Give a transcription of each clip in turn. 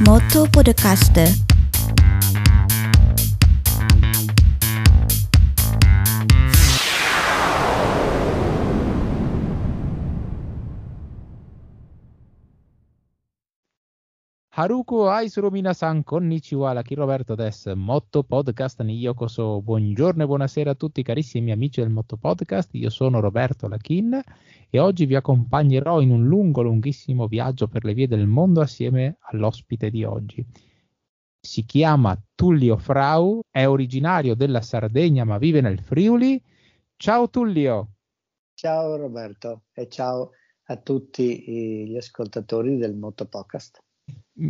Moto Podcast. Haruko Aisuru Minasan, konnichiwa, la Roberto des Motto Podcast ni Yokoso. Buongiorno e buonasera a tutti carissimi amici del Motto Podcast, io sono Roberto Lachin e oggi vi accompagnerò in un lungo, lunghissimo viaggio per le vie del mondo assieme all'ospite di oggi. Si chiama Tullio Frau, è originario della Sardegna ma vive nel Friuli. Ciao Tullio! Ciao Roberto e ciao a tutti gli ascoltatori del Motto Podcast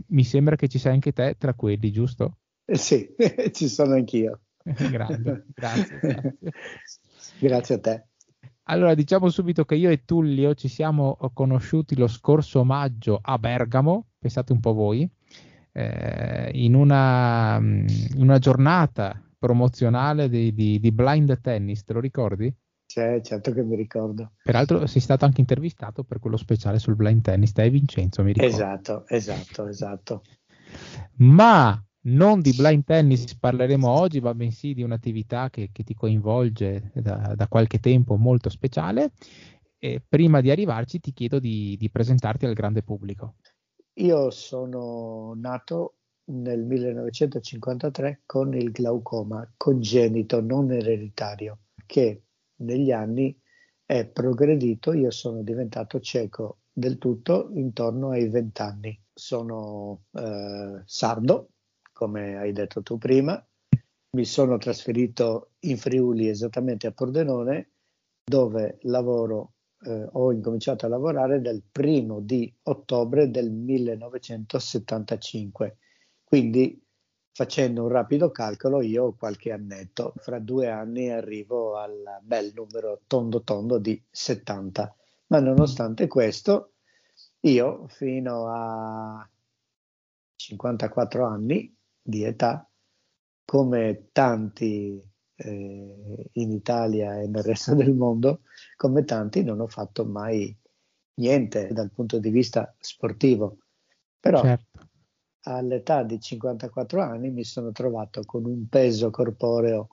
mi sembra che ci sei anche te tra quelli, giusto? Eh sì, ci sono anch'io. Grande, grazie, grazie. grazie a te. Allora, diciamo subito che io e Tullio ci siamo conosciuti lo scorso maggio a Bergamo, pensate un po' voi, eh, in, una, in, una, giornata promozionale di, di, di blind tennis, te lo ricordi? C'è, certo che mi ricordo. Peraltro sei stato anche intervistato per quello speciale sul blind tennis, te Vincenzo, mi ricordo. Esatto, esatto, esatto. Ma non di blind tennis parleremo oggi, ma bensì di un'attività che, che ti coinvolge da, da, qualche tempo molto speciale. E prima di arrivarci ti chiedo di, di presentarti al grande pubblico. Io sono nato nel 1953 con il glaucoma congenito non ereditario che negli anni è progredito, io sono diventato cieco del tutto intorno ai vent'anni. Sono eh, sardo, come hai detto tu prima, mi sono trasferito in Friuli esattamente a Pordenone, dove lavoro, eh, ho incominciato a lavorare dal primo di ottobre del 1975. Quindi facendo un rapido calcolo io qualche annetto, fra due anni arrivo al bel numero tondo tondo di 70, ma nonostante questo io fino a 54 anni di età, come tanti eh, in Italia e nel resto del mondo, come tanti non ho fatto mai niente dal punto di vista sportivo. Però certo all'età di 54 anni mi sono trovato con un peso corporeo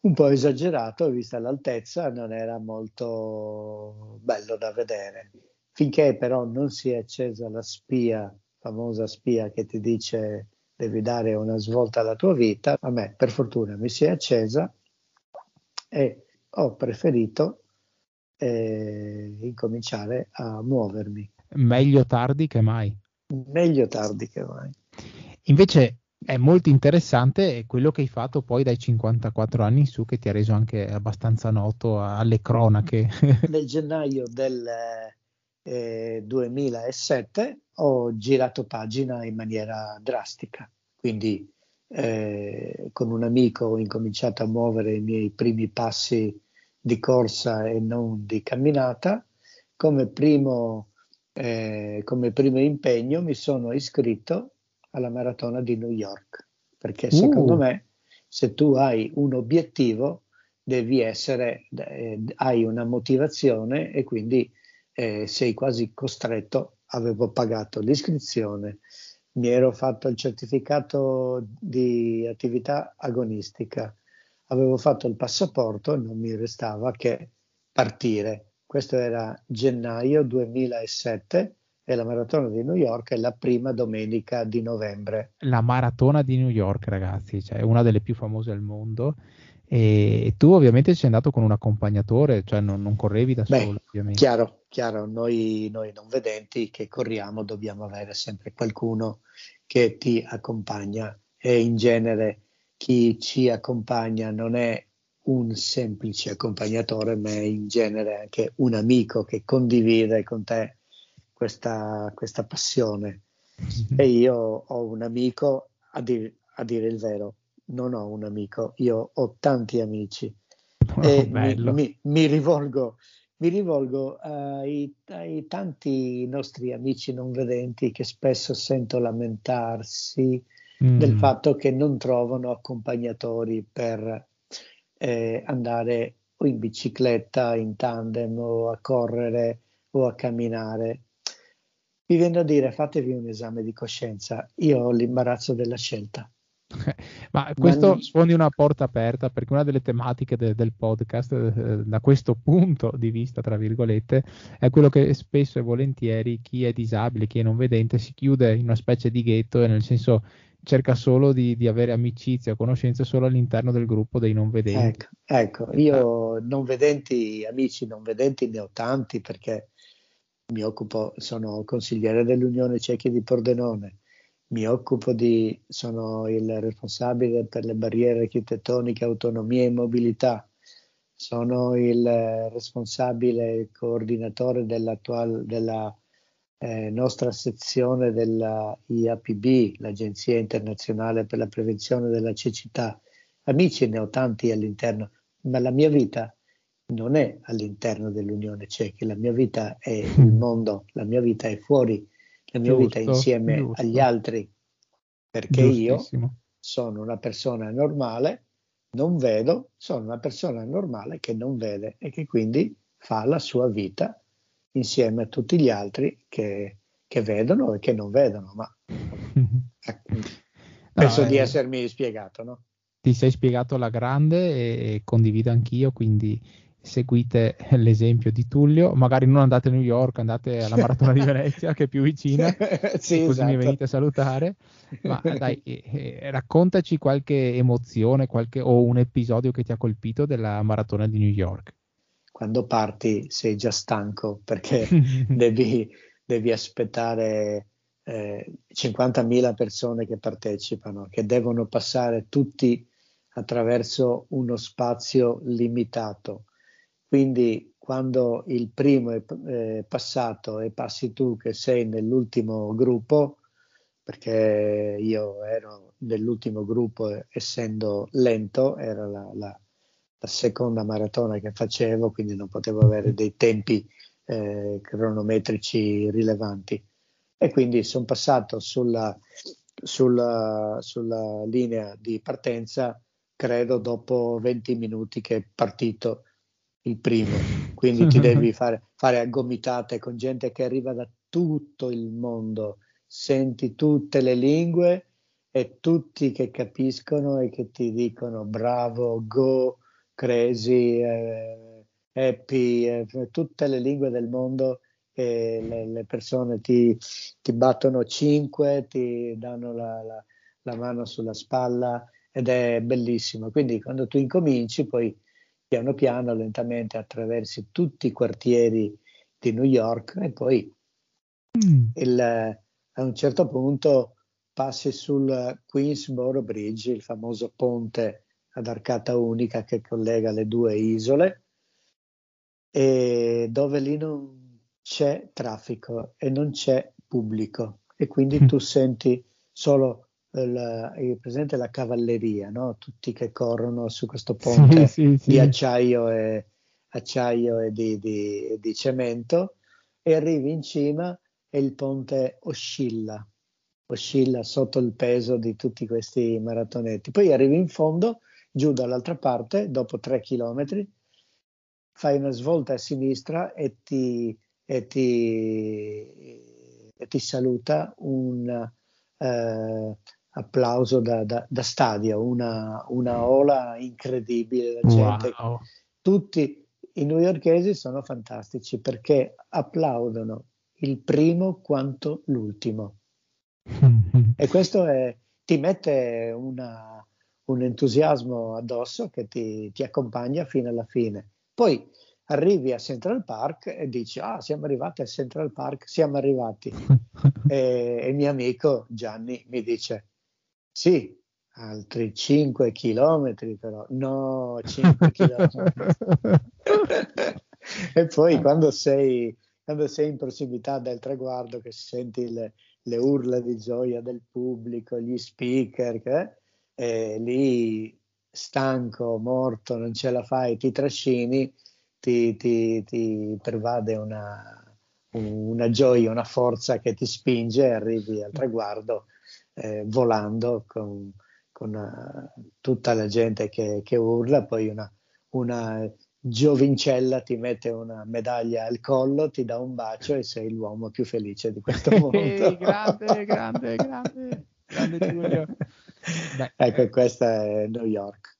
un po' esagerato, vista l'altezza, non era molto bello da vedere. Finché però non si è accesa la spia, famosa spia che ti dice devi dare una svolta alla tua vita, a me per fortuna mi si è accesa e ho preferito eh, incominciare a muovermi. Meglio tardi che mai meglio tardi che mai. Invece è molto interessante quello che hai fatto poi dai 54 anni in su che ti ha reso anche abbastanza noto alle cronache. Nel gennaio del eh, 2007 ho girato pagina in maniera drastica, quindi eh, con un amico ho incominciato a muovere i miei primi passi di corsa e non di camminata. Come primo eh, come primo impegno mi sono iscritto alla maratona di New York, perché secondo uh. me se tu hai un obiettivo devi essere, eh, hai una motivazione e quindi eh, sei quasi costretto, avevo pagato l'iscrizione, mi ero fatto il certificato di attività agonistica, avevo fatto il passaporto non mi restava che partire questo era gennaio 2007 e la maratona di New York è la prima domenica di novembre. La maratona di New York, ragazzi, cioè una delle più famose al mondo. E tu ovviamente sei andato con un accompagnatore, cioè non, non correvi da solo, ovviamente. Chiaro, chiaro, noi, noi non vedenti che corriamo dobbiamo avere sempre qualcuno che ti accompagna e in genere chi ci accompagna non è un semplice accompagnatore, ma in genere anche un amico che condivide con te questa, questa passione. Mm-hmm. E io ho un amico, a, dir, a, dire il vero, non ho un amico, io ho tanti amici. Oh, e mi, mi, mi, rivolgo, mi rivolgo ai, ai, tanti nostri amici non vedenti che spesso sento lamentarsi mm. del fatto che non trovano accompagnatori per eh, andare o in bicicletta, in tandem o a correre o a camminare. Mi viene a dire fatevi un esame di coscienza, io ho l'imbarazzo della scelta. Ma questo Ma... sfondi una porta aperta perché una delle tematiche de- del podcast, eh, da questo punto di vista, tra virgolette, è quello che spesso e volentieri chi è disabile, chi è non vedente, si chiude in una specie di ghetto nel senso cerca solo di, di avere amicizia, conoscenze solo all'interno del gruppo dei non vedenti. Ecco, ecco, io non vedenti, amici non vedenti ne ho tanti perché mi occupo, sono consigliere dell'Unione Cechi di Pordenone, mi occupo di, sono il responsabile per le barriere architettoniche, autonomia e mobilità, sono il responsabile, il coordinatore della eh, nostra sezione della IAPB, l'Agenzia Internazionale per la Prevenzione della Cecità. Amici ne ho tanti all'interno, ma la mia vita non è all'interno dell'Unione Ceca, la mia vita è il mondo, la mia vita è fuori, la mia giusto, vita è insieme giusto. agli altri, perché io sono una persona normale, non vedo, sono una persona normale che non vede e che quindi fa la sua vita insieme a tutti gli altri che, che vedono e che non vedono, ma penso no, di eh, essermi spiegato, no? Ti sei spiegato alla grande e, e condivido anch'io, quindi seguite l'esempio di Tullio, magari non andate a New York, andate alla Maratona di Venezia che è più vicina, sì, così esatto. mi venite a salutare, ma dai, eh, eh, raccontaci qualche emozione qualche, o un episodio che ti ha colpito della Maratona di New York quando parti sei già stanco perché devi, devi, aspettare eh, 50.000 persone che partecipano, che devono passare tutti attraverso uno spazio limitato. Quindi quando il primo è eh, passato e passi tu che sei nell'ultimo gruppo, perché io ero nell'ultimo gruppo essendo lento, era la, la la seconda maratona che facevo, quindi non potevo avere dei tempi eh, cronometrici rilevanti. E quindi sono passato sulla, sulla, sulla, linea di partenza, credo dopo 20 minuti che è partito il primo. Quindi ti devi fare, fare a gomitate con gente che arriva da tutto il mondo, senti tutte le lingue e tutti che capiscono e che ti dicono bravo, go, Crazy, eh, Happy, eh, tutte le lingue del mondo e le, le persone ti, ti, battono cinque, ti danno la, la, la, mano sulla spalla ed è bellissimo. Quindi quando tu incominci, poi piano piano, lentamente attraversi tutti i quartieri di New York e poi mm. il, a un certo punto passi sul Queensboro Bridge, il famoso ponte ad arcata unica che collega le due isole e dove lì non c'è traffico e non c'è pubblico e quindi mm. tu senti solo il, presente la cavalleria, no? tutti che corrono su questo ponte sì, sì, di acciaio e, acciaio e di, di, di cemento e arrivi in cima e il ponte oscilla, oscilla sotto il peso di tutti questi maratonetti. Poi arrivi in fondo giù dall'altra parte, dopo tre chilometri, fai una svolta a sinistra e ti, e ti, e ti saluta un eh, applauso da, da, da, stadio, una, una ola incredibile. Wow. Tutti i newyorkesi sono fantastici perché applaudono il primo quanto l'ultimo. e questo è, ti mette una, un entusiasmo addosso che ti, ti accompagna fino alla fine. Poi arrivi a Central Park e dici ah siamo arrivati a Central Park, siamo arrivati. e, e il mio amico Gianni mi dice sì, altri 5 chilometri però, no 5 chilometri. e poi quando sei, quando sei in prossimità del traguardo che senti le, le urla di gioia del pubblico, gli speaker, eh, e lì stanco, morto, non ce la fai, ti trascini, ti, ti, ti pervade una, una, gioia, una forza che ti spinge e arrivi al traguardo eh, volando con, con uh, tutta la gente che, che, urla, poi una, una Giovincella ti mette una medaglia al collo, ti dà un bacio e sei l'uomo più felice di questo mondo. grande, grande, grande, grande Giulio. Beh, ecco, eh. questa è New York.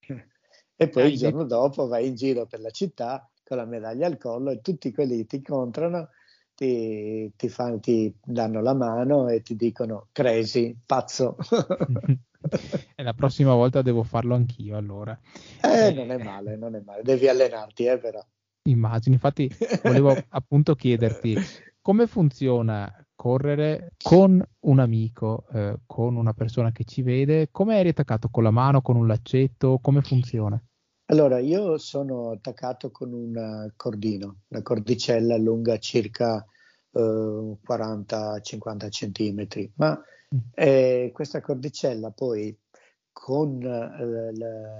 E poi il giorno dopo vai in giro per la città con la medaglia al collo e tutti quelli che ti incontrano ti, ti, fanno, ti danno la mano e ti dicono crazy, pazzo. e la prossima volta devo farlo anch'io allora. Eh, eh, non è male, non è male, devi allenarti, eh, però. Immagino, infatti volevo appunto chiederti come funziona correre con un amico, eh, con una persona che ci vede, come eri attaccato con la mano, con un laccetto, come funziona? Allora, io sono attaccato con un cordino, una cordicella lunga circa eh, 40-50 centimetri, ma mm. eh, questa cordicella poi con eh,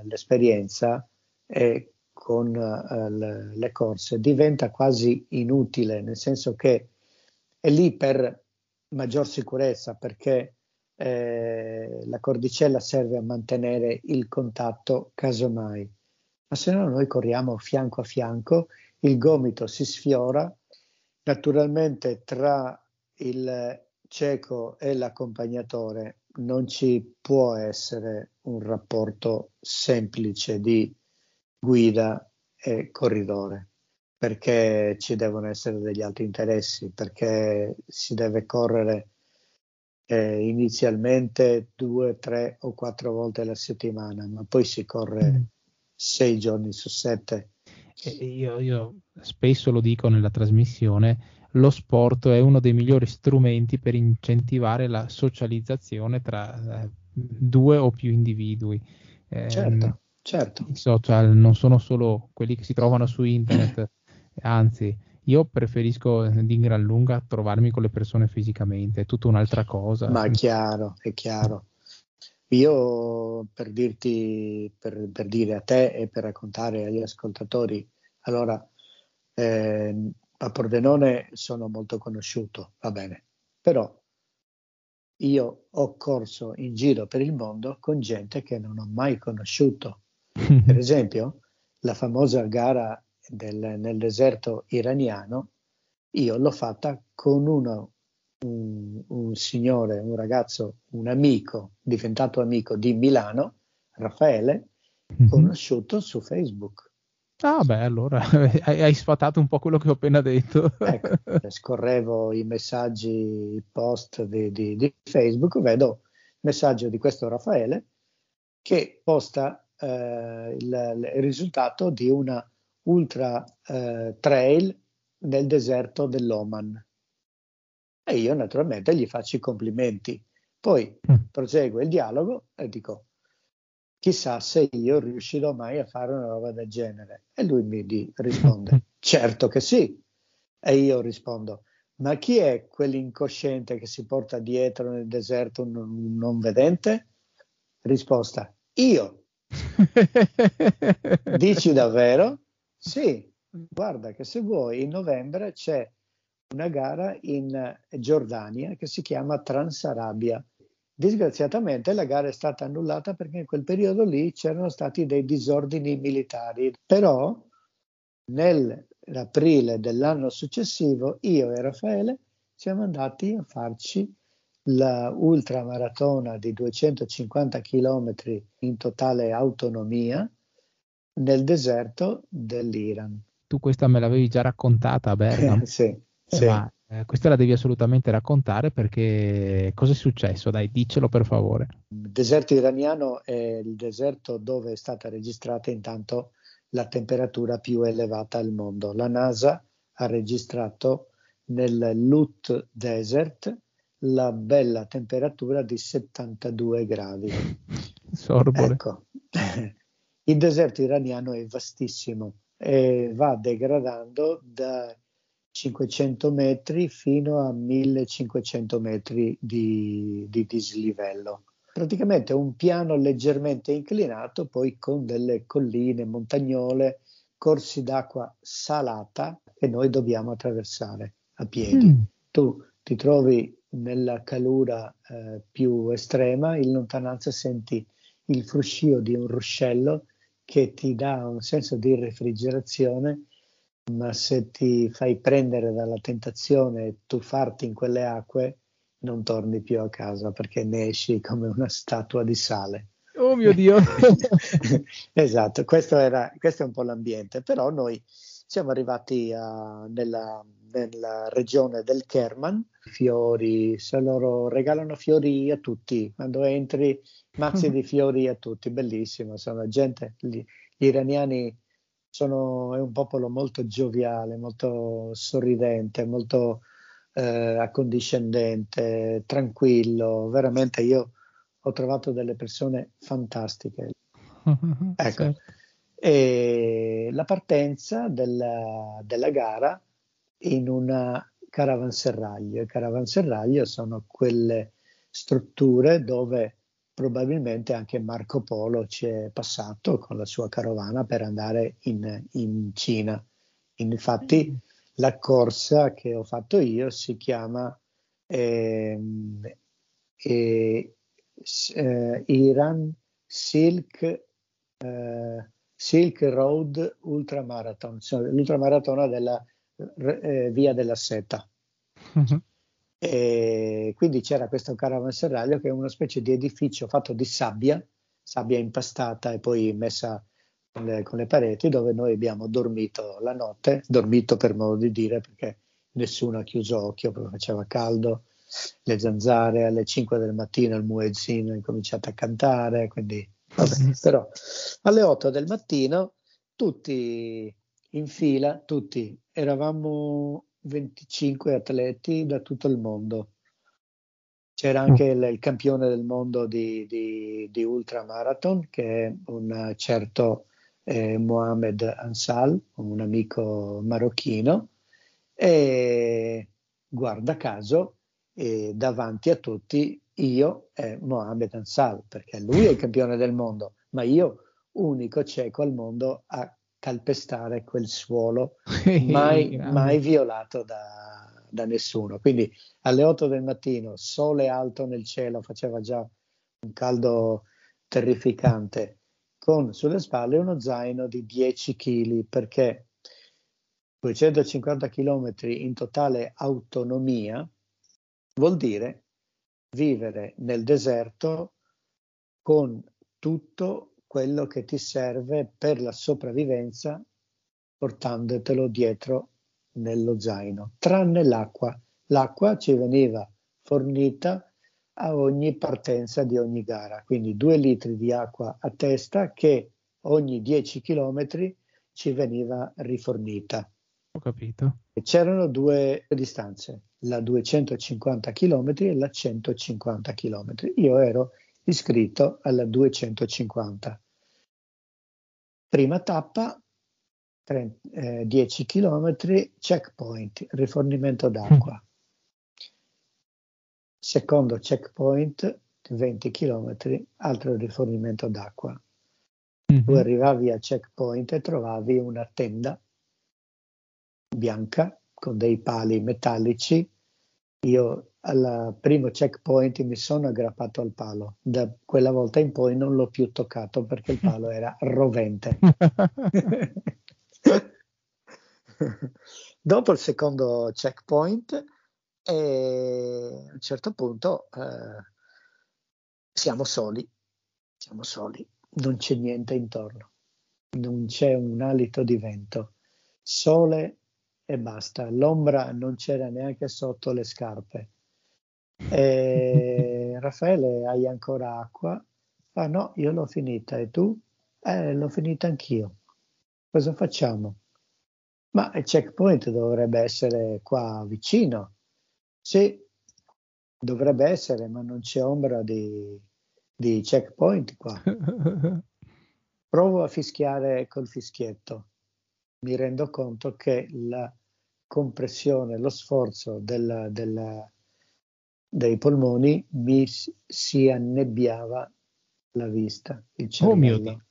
l'esperienza e con eh, le corse diventa quasi inutile, nel senso che è lì per maggior sicurezza perché eh, la cordicella serve a mantenere il contatto casomai. Ma se no noi corriamo fianco a fianco, il gomito si sfiora, naturalmente tra il cieco e l'accompagnatore non ci può essere un rapporto semplice di guida e corridore perché ci devono essere degli altri interessi, perché si deve correre eh, inizialmente due, tre o quattro volte alla settimana, ma poi si corre mm sei giorni su sette. Io, io, spesso lo dico nella trasmissione, lo sport è uno dei migliori strumenti per incentivare la socializzazione tra eh, due o più individui. Eh, certo, certo. I social non sono solo quelli che si trovano su internet, anzi, io preferisco di gran lunga trovarmi con le persone fisicamente, è tutta un'altra cosa. Ma è chiaro, è chiaro. Io per dirti, per, per, dire a te e per raccontare agli ascoltatori, allora eh, a Pordenone sono molto conosciuto, va bene, però io ho corso in giro per il mondo con gente che non ho mai conosciuto. Per esempio, la famosa gara del, nel deserto iraniano, io l'ho fatta con uno un, un signore, un ragazzo, un amico, diventato amico di Milano, Raffaele, mm-hmm. conosciuto su Facebook. Ah, beh, allora hai, hai, sfatato un po' quello che ho appena detto. ecco, scorrevo i messaggi, i post di, di, di, Facebook, vedo il messaggio di questo Raffaele che posta eh, il, il, risultato di una ultra eh, trail nel deserto dell'Oman. E io naturalmente gli faccio i complimenti. Poi mm. prosegue il dialogo e dico, chissà se io riuscirò mai a fare una roba del genere. E lui mi di, risponde, certo che sì. E io rispondo, ma chi è quell'incosciente che si porta dietro nel deserto un, un non vedente? Risposta, io. Dici davvero? Sì, guarda che se vuoi in novembre c'è una gara in Giordania che si chiama Transarabia. Disgraziatamente la gara è stata annullata perché in quel periodo lì c'erano stati dei disordini militari, però nell'aprile dell'anno successivo io e Raffaele siamo andati a farci la ultramaratona di 250 km in totale autonomia nel deserto dell'Iran. Tu questa me l'avevi già raccontata a Bergamo. sì, sì. Ma eh, questa la devi assolutamente raccontare perché cosa è successo? Dai, diccelo per favore. Il deserto iraniano è il deserto dove è stata registrata intanto la temperatura più elevata al mondo. La NASA ha registrato nel Lut Desert la bella temperatura di 72 gradi. Sorbole. Ecco. Il deserto iraniano è vastissimo e va degradando da 500 metri fino a 1500 metri di, di dislivello. Praticamente un piano leggermente inclinato, poi con delle colline, montagnole, corsi d'acqua salata che noi dobbiamo attraversare a piedi. Mm. Tu ti trovi nella calura eh, più estrema, in lontananza senti il fruscio di un ruscello che ti dà un senso di refrigerazione, ma se ti fai prendere dalla tentazione e tuffarti in quelle acque, non torni più a casa perché ne esci come una statua di sale. Oh mio Dio! esatto, questo, era, questo è un po' l'ambiente, però noi siamo arrivati a, nella, nella, regione del Kerman, fiori, se loro regalano fiori a tutti, quando entri mazzi di fiori a tutti, bellissimo, sono gente, gli, gli iraniani sono, è un popolo molto gioviale, molto sorridente, molto eh, accondiscendente, tranquillo, veramente io ho trovato delle persone fantastiche. ecco. Certo. E la partenza della, della gara in una caravanserraglio. I caravanserraglio sono quelle strutture dove probabilmente anche Marco Polo ci è passato con la sua carovana per andare in, in Cina. Infatti mm. la corsa che ho fatto io si chiama eh, eh, eh, Iran Silk, eh, Silk Road Ultramarathon, l'ultramaratona della eh, Via della Seta. Uh-huh. E quindi c'era questo caravanserraglio che è una specie di edificio fatto di sabbia, sabbia impastata e poi messa con le, con le pareti, dove noi abbiamo dormito la notte, dormito per modo di dire, perché nessuno ha chiuso occhio perché faceva caldo le zanzare alle 5 del mattino il muezzino ha incominciato a cantare, quindi vabbè, però alle 8 del mattino tutti in fila, tutti, eravamo 25 atleti da tutto il mondo. C'era anche il, il campione del mondo di, di, di ultramarathon che è un certo eh, Mohamed Ansal, un amico marocchino, e guarda caso e davanti a tutti io e Mohamed Ansal, perché lui è il campione del mondo, ma io unico cieco al mondo a calpestare quel suolo mai, mai violato da, da, nessuno. Quindi alle 8 del mattino, sole alto nel cielo, faceva già un caldo terrificante, con sulle spalle uno zaino di 10 kg, perché 250 km in totale autonomia vuol dire vivere nel deserto con tutto quello che ti serve per la sopravvivenza portandotelo dietro nello zaino, tranne l'acqua. L'acqua ci veniva fornita a ogni partenza di ogni gara, quindi due litri di acqua a testa che ogni 10 chilometri ci veniva rifornita. Ho capito. C'erano due distanze, la 250 km e la 150 km. Io ero iscritto alla 250. Prima tappa, 30, eh, 10 km, checkpoint, rifornimento d'acqua. Secondo checkpoint, 20 km, altro rifornimento d'acqua. Mm-hmm. Tu arrivavi al checkpoint e trovavi una tenda bianca con dei pali metallici io al primo checkpoint mi sono aggrappato al palo. Da quella volta in poi non l'ho più toccato perché il palo era rovente. Dopo il secondo checkpoint, e a un certo punto eh, siamo soli, siamo soli, non c'è niente intorno, non c'è un alito di vento, sole e basta. L'ombra non c'era neanche sotto le scarpe. E Raffaele, hai ancora acqua? Ah no, io l'ho finita. E tu? Eh, l'ho finita anch'io. Cosa facciamo? Ma il checkpoint dovrebbe essere qua vicino. Sì, dovrebbe essere, ma non c'è ombra di, di checkpoint qua. Provo a fischiare col fischietto mi rendo conto che la compressione, lo sforzo della, della, dei polmoni mi si annebbiava la vista, il cervello. Oh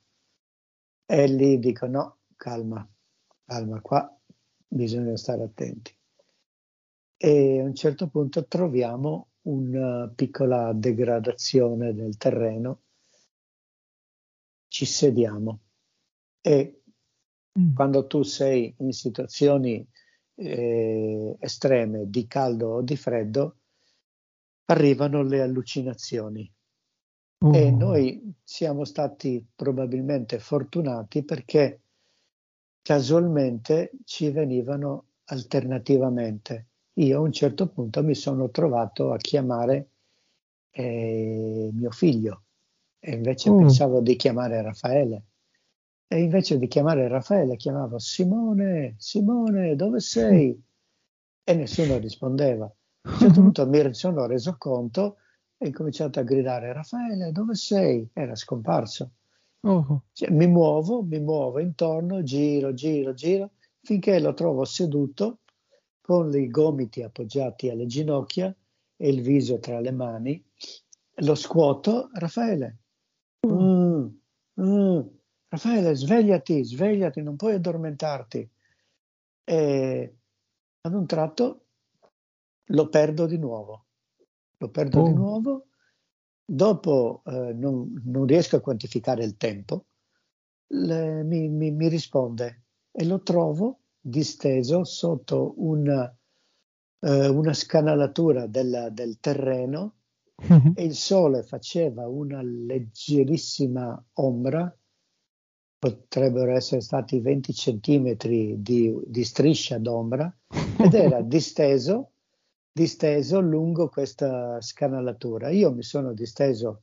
e lì dico no, calma, calma, qua bisogna stare attenti. E a un certo punto troviamo una piccola degradazione del terreno, ci sediamo e mm. quando tu sei in situazioni eh, estreme di caldo o di freddo, arrivano le allucinazioni. Oh. E noi siamo stati probabilmente fortunati perché casualmente ci venivano alternativamente. Io a un certo punto mi sono trovato a chiamare eh, mio figlio e invece oh. pensavo di chiamare Raffaele. E invece di chiamare Raffaele chiamavo Simone, Simone, dove sei? E nessuno rispondeva. A un certo punto mi sono reso conto e ho cominciato a gridare Raffaele, dove sei? Era scomparso. Oh. Cioè, mi muovo, mi muovo intorno, giro, giro, giro, finché lo trovo seduto con i gomiti appoggiati alle ginocchia e il viso tra le mani. Lo scuoto, Raffaele. Mm, mm, Raffaele, svegliati, svegliati, non puoi addormentarti. E ad un tratto lo perdo di nuovo. Lo perdo oh. di nuovo. Dopo eh, non, non, riesco a quantificare il tempo. Le, mi, mi, mi, risponde e lo trovo disteso sotto una, eh, una scanalatura del, del terreno mm-hmm. e il sole faceva una leggerissima ombra potrebbero essere stati 20 centimetri di, di striscia d'ombra ed era disteso, disteso lungo questa scanalatura. Io mi sono disteso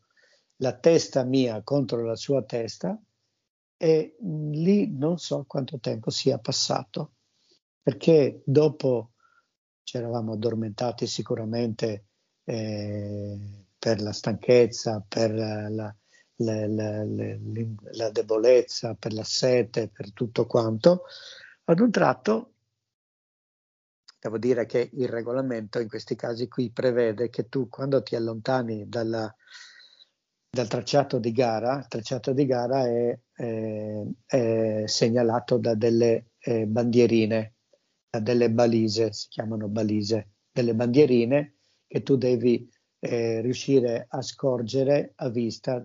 la testa mia contro la sua testa e lì non so quanto tempo sia passato, perché dopo ci eravamo addormentati sicuramente eh, per la stanchezza, per la, le, le, la debolezza, per la sete, per tutto quanto, ad un tratto devo dire che il regolamento in questi casi qui prevede che tu quando ti allontani dalla, dal tracciato di gara, il tracciato di gara è, è, è segnalato da delle eh, bandierine, da delle balise, si chiamano balise, delle bandierine che tu devi eh, riuscire a scorgere a vista.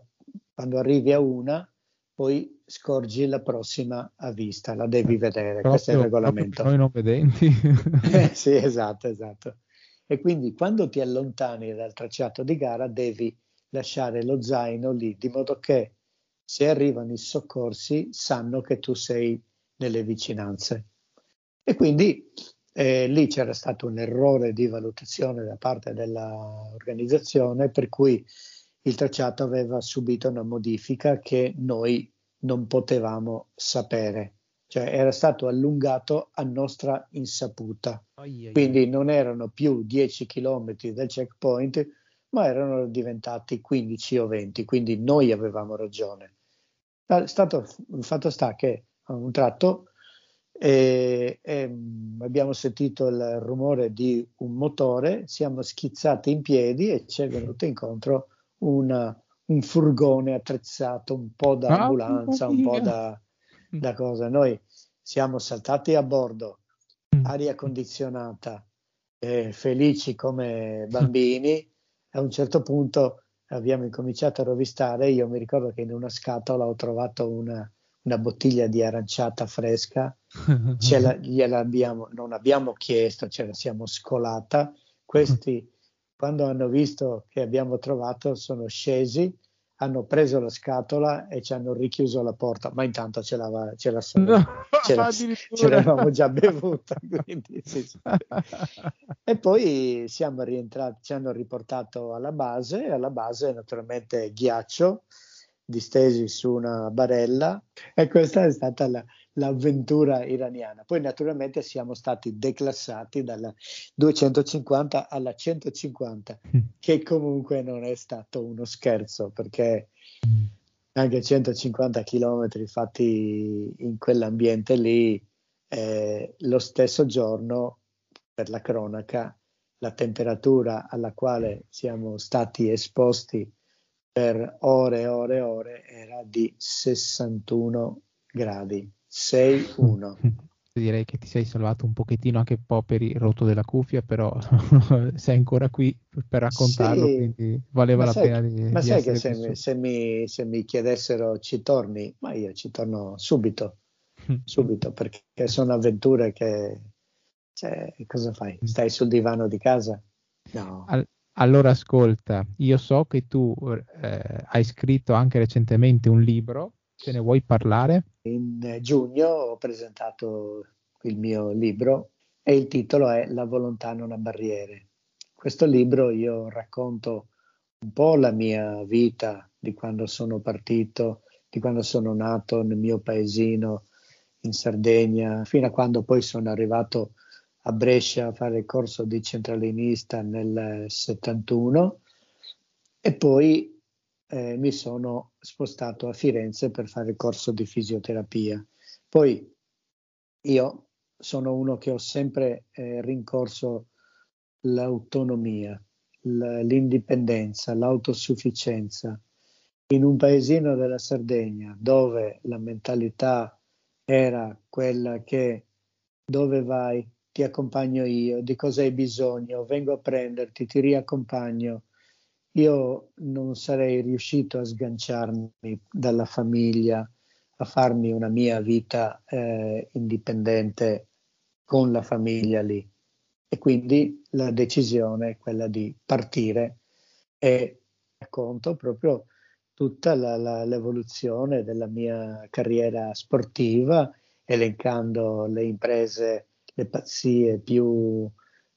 Quando arrivi a una, poi scorgi la prossima a vista, la devi vedere, proprio, questo è il regolamento. Noi non vedenti. eh, sì, esatto, esatto. E quindi quando ti allontani dal tracciato di gara devi lasciare lo zaino lì, di modo che se arrivano i soccorsi sanno che tu sei nelle vicinanze. E quindi eh, lì c'era stato un errore di valutazione da parte dell'organizzazione per cui il tracciato aveva subito una modifica che noi non potevamo sapere, cioè era stato allungato a nostra insaputa. Quindi non erano più 10 km del checkpoint, ma erano diventati 15 o 20, quindi noi avevamo ragione. Stato, il fatto sta che a un tratto eh, eh, abbiamo sentito il rumore di un motore, siamo schizzati in piedi e ci è venuto incontro una, un furgone attrezzato, un po' da ah, ambulanza, un po' da, da cosa. Noi siamo saltati a bordo, mm. aria condizionata, eh, felici come bambini. A un certo punto abbiamo incominciato a rovistare. Io mi ricordo che in una scatola ho trovato una, una bottiglia di aranciata fresca, ce la, gliela abbiamo, non abbiamo chiesto, ce la siamo scolata. Questi quando hanno visto che abbiamo trovato sono scesi, hanno preso la scatola e ci hanno richiuso la porta, ma intanto ce, l'ava, ce, la, no, ce, la, ce l'avevamo già bevuta. Quindi, sì, sì. e poi siamo rientrati, ci hanno riportato alla base, alla base naturalmente ghiaccio, distesi su una barella e questa è stata la, l'avventura iraniana. Poi naturalmente siamo stati declassati dalla 250 alla 150, mm. che comunque non è stato uno scherzo perché mm. anche 150 km fatti in quell'ambiente lì, eh, lo stesso giorno, per la cronaca, la temperatura alla quale siamo stati esposti per ore e ore e ore era di 61 gradi. 6-1. direi che ti sei salvato un pochettino anche un po' per il rotto della cuffia, però sei ancora qui per raccontarlo, sì, quindi valeva la sai, pena di Ma di sai che se mi, se mi- se mi chiedessero ci torni, ma io ci torno subito, subito, perché sono avventure che, cioè, cosa fai? Stai sul divano di casa? No. Al- allora ascolta, io so che tu eh, hai scritto anche recentemente un libro, se ne vuoi parlare? In giugno ho presentato il mio libro e il titolo è La volontà non ha barriere. Questo libro io racconto un po' la mia vita di quando sono partito, di quando sono nato nel mio paesino in Sardegna, fino a quando poi sono arrivato a Brescia a fare il corso di centralinista nel 71 e poi eh, mi sono spostato a Firenze per fare il corso di fisioterapia. Poi io sono uno che ho sempre eh, rincorso l'autonomia, l'indipendenza, l'autosufficienza. In un paesino della Sardegna dove la mentalità era quella che dove vai, ti accompagno io, di cosa hai bisogno, vengo a prenderti, ti riaccompagno. Io non sarei riuscito a sganciarmi dalla famiglia, a farmi una mia vita eh, indipendente con la famiglia lì. E quindi la decisione è quella di partire e racconto proprio tutta la- la- l'evoluzione della mia carriera sportiva, elencando le imprese, le pazzie più,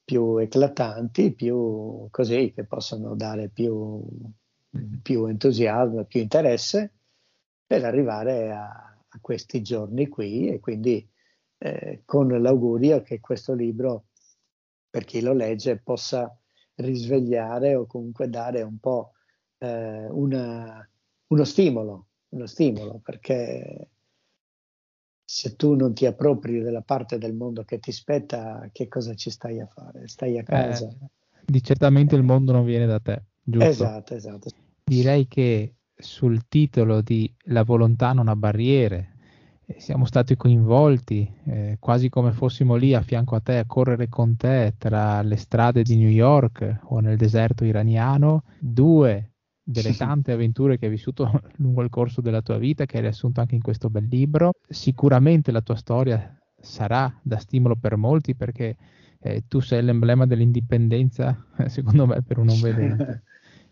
più eclatanti, più così che possono dare più, più entusiasmo, più interesse per arrivare a, a questi giorni qui. E quindi eh, con l'augurio che questo libro, per chi lo legge, possa risvegliare o comunque dare un po' eh, una- uno stimolo, uno stimolo, perché se tu non ti appropri della parte del mondo che ti spetta, che cosa ci stai a fare? Stai a casa. Eh, di certamente il mondo non viene da te, giusto? Esatto, esatto. Direi che sul titolo di La volontà non ha barriere eh, siamo stati coinvolti, eh, quasi come fossimo lì a fianco a te a correre con te tra le strade di New York o nel deserto iraniano, due delle tante avventure che hai vissuto lungo il corso della tua vita, che hai riassunto anche in questo bel libro. Sicuramente la tua storia sarà da stimolo per molti perché eh, tu sei l'emblema dell'indipendenza, secondo me, per un non vedente.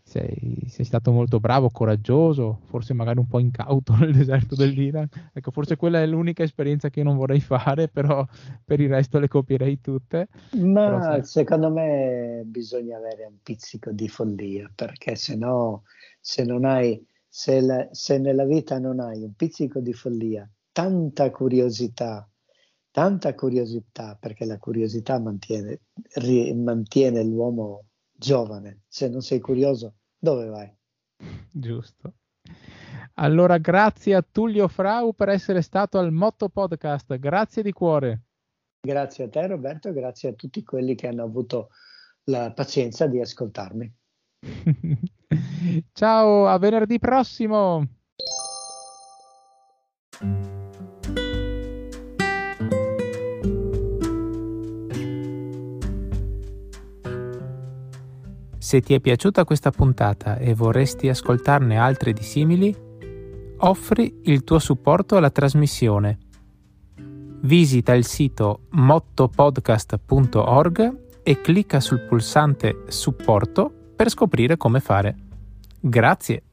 Sei, sei stato molto bravo, coraggioso, forse magari un po' incauto nel deserto dell'Iran. Ecco, forse quella è l'unica esperienza che io non vorrei fare, però per il resto le copierei tutte. Ma Però secondo me bisogna avere un pizzico di follia, perché se no, se non hai, se, la- se nella vita non hai un pizzico di follia, tanta curiosità, tanta curiosità, perché la curiosità mantiene, ri- mantiene l'uomo giovane. Se non sei curioso, dove vai? Giusto. Allora, grazie a Tullio Frau per essere stato al Motto Podcast. Grazie di cuore. Grazie a te Roberto, grazie a tutti quelli che hanno avuto la pazienza di ascoltarmi. Ciao, a venerdì prossimo. Se ti è piaciuta questa puntata e vorresti ascoltarne altre di simili, offri il tuo supporto alla trasmissione. Visita il sito mottopodcast.org e clicca sul pulsante supporto per scoprire come fare. Grazie.